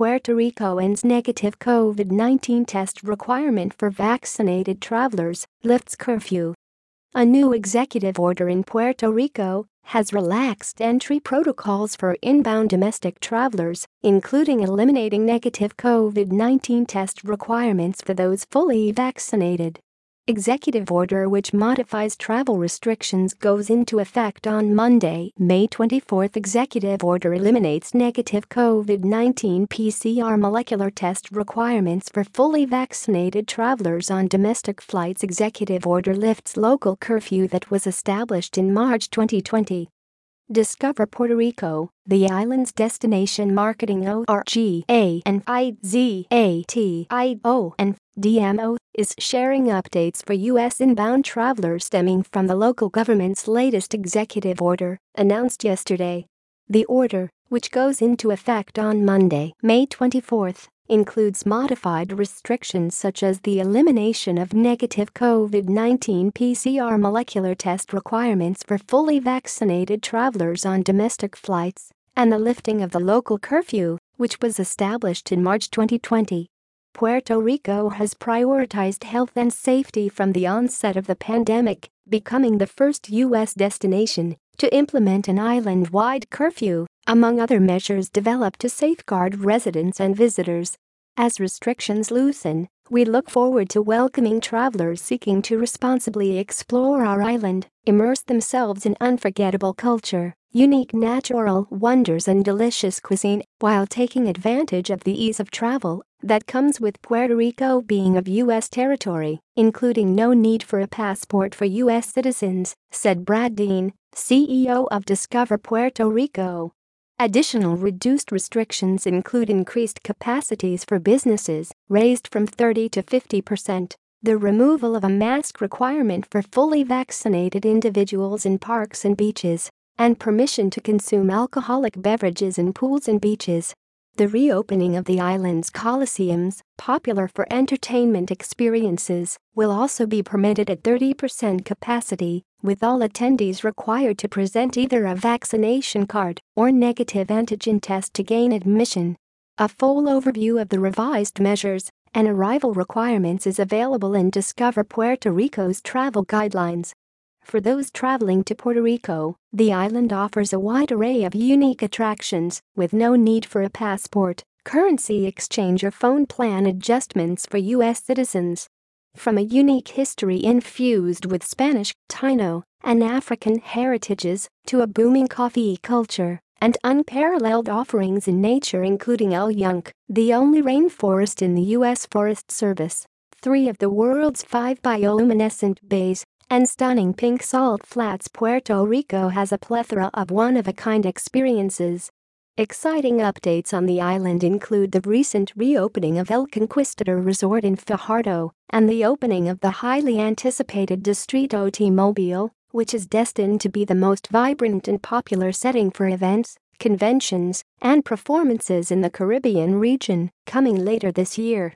Puerto Rico ends negative COVID-19 test requirement for vaccinated travelers, lifts curfew. A new executive order in Puerto Rico has relaxed entry protocols for inbound domestic travelers, including eliminating negative COVID-19 test requirements for those fully vaccinated. Executive order which modifies travel restrictions goes into effect on Monday, May 24. Executive order eliminates negative COVID-19 PCR molecular test requirements for fully vaccinated travelers on domestic flights. Executive order lifts local curfew that was established in March 2020. Discover Puerto Rico, the island's destination marketing ORGA and and DMO is sharing updates for U.S. inbound travelers stemming from the local government's latest executive order, announced yesterday. The order, which goes into effect on Monday, May 24, includes modified restrictions such as the elimination of negative COVID 19 PCR molecular test requirements for fully vaccinated travelers on domestic flights, and the lifting of the local curfew, which was established in March 2020. Puerto Rico has prioritized health and safety from the onset of the pandemic, becoming the first U.S. destination to implement an island wide curfew, among other measures developed to safeguard residents and visitors. As restrictions loosen, we look forward to welcoming travelers seeking to responsibly explore our island, immerse themselves in unforgettable culture, unique natural wonders, and delicious cuisine while taking advantage of the ease of travel that comes with Puerto Rico being of U.S. territory, including no need for a passport for U.S. citizens, said Brad Dean, CEO of Discover Puerto Rico. Additional reduced restrictions include increased capacities for businesses, raised from 30 to 50 percent, the removal of a mask requirement for fully vaccinated individuals in parks and beaches, and permission to consume alcoholic beverages in pools and beaches. The reopening of the island's coliseums, popular for entertainment experiences, will also be permitted at 30% capacity, with all attendees required to present either a vaccination card or negative antigen test to gain admission. A full overview of the revised measures and arrival requirements is available in Discover Puerto Rico's travel guidelines. For those traveling to Puerto Rico, the island offers a wide array of unique attractions with no need for a passport, currency exchange or phone plan adjustments for U.S. citizens. From a unique history infused with Spanish, Taino, and African heritages to a booming coffee culture and unparalleled offerings in nature including El Yunque, the only rainforest in the U.S. Forest Service, three of the world's five bioluminescent bays, and stunning pink salt flats Puerto Rico has a plethora of one-of-a-kind experiences. Exciting updates on the island include the recent reopening of El Conquistador Resort in Fajardo and the opening of the highly anticipated Distrito T-Mobile, which is destined to be the most vibrant and popular setting for events, conventions, and performances in the Caribbean region, coming later this year.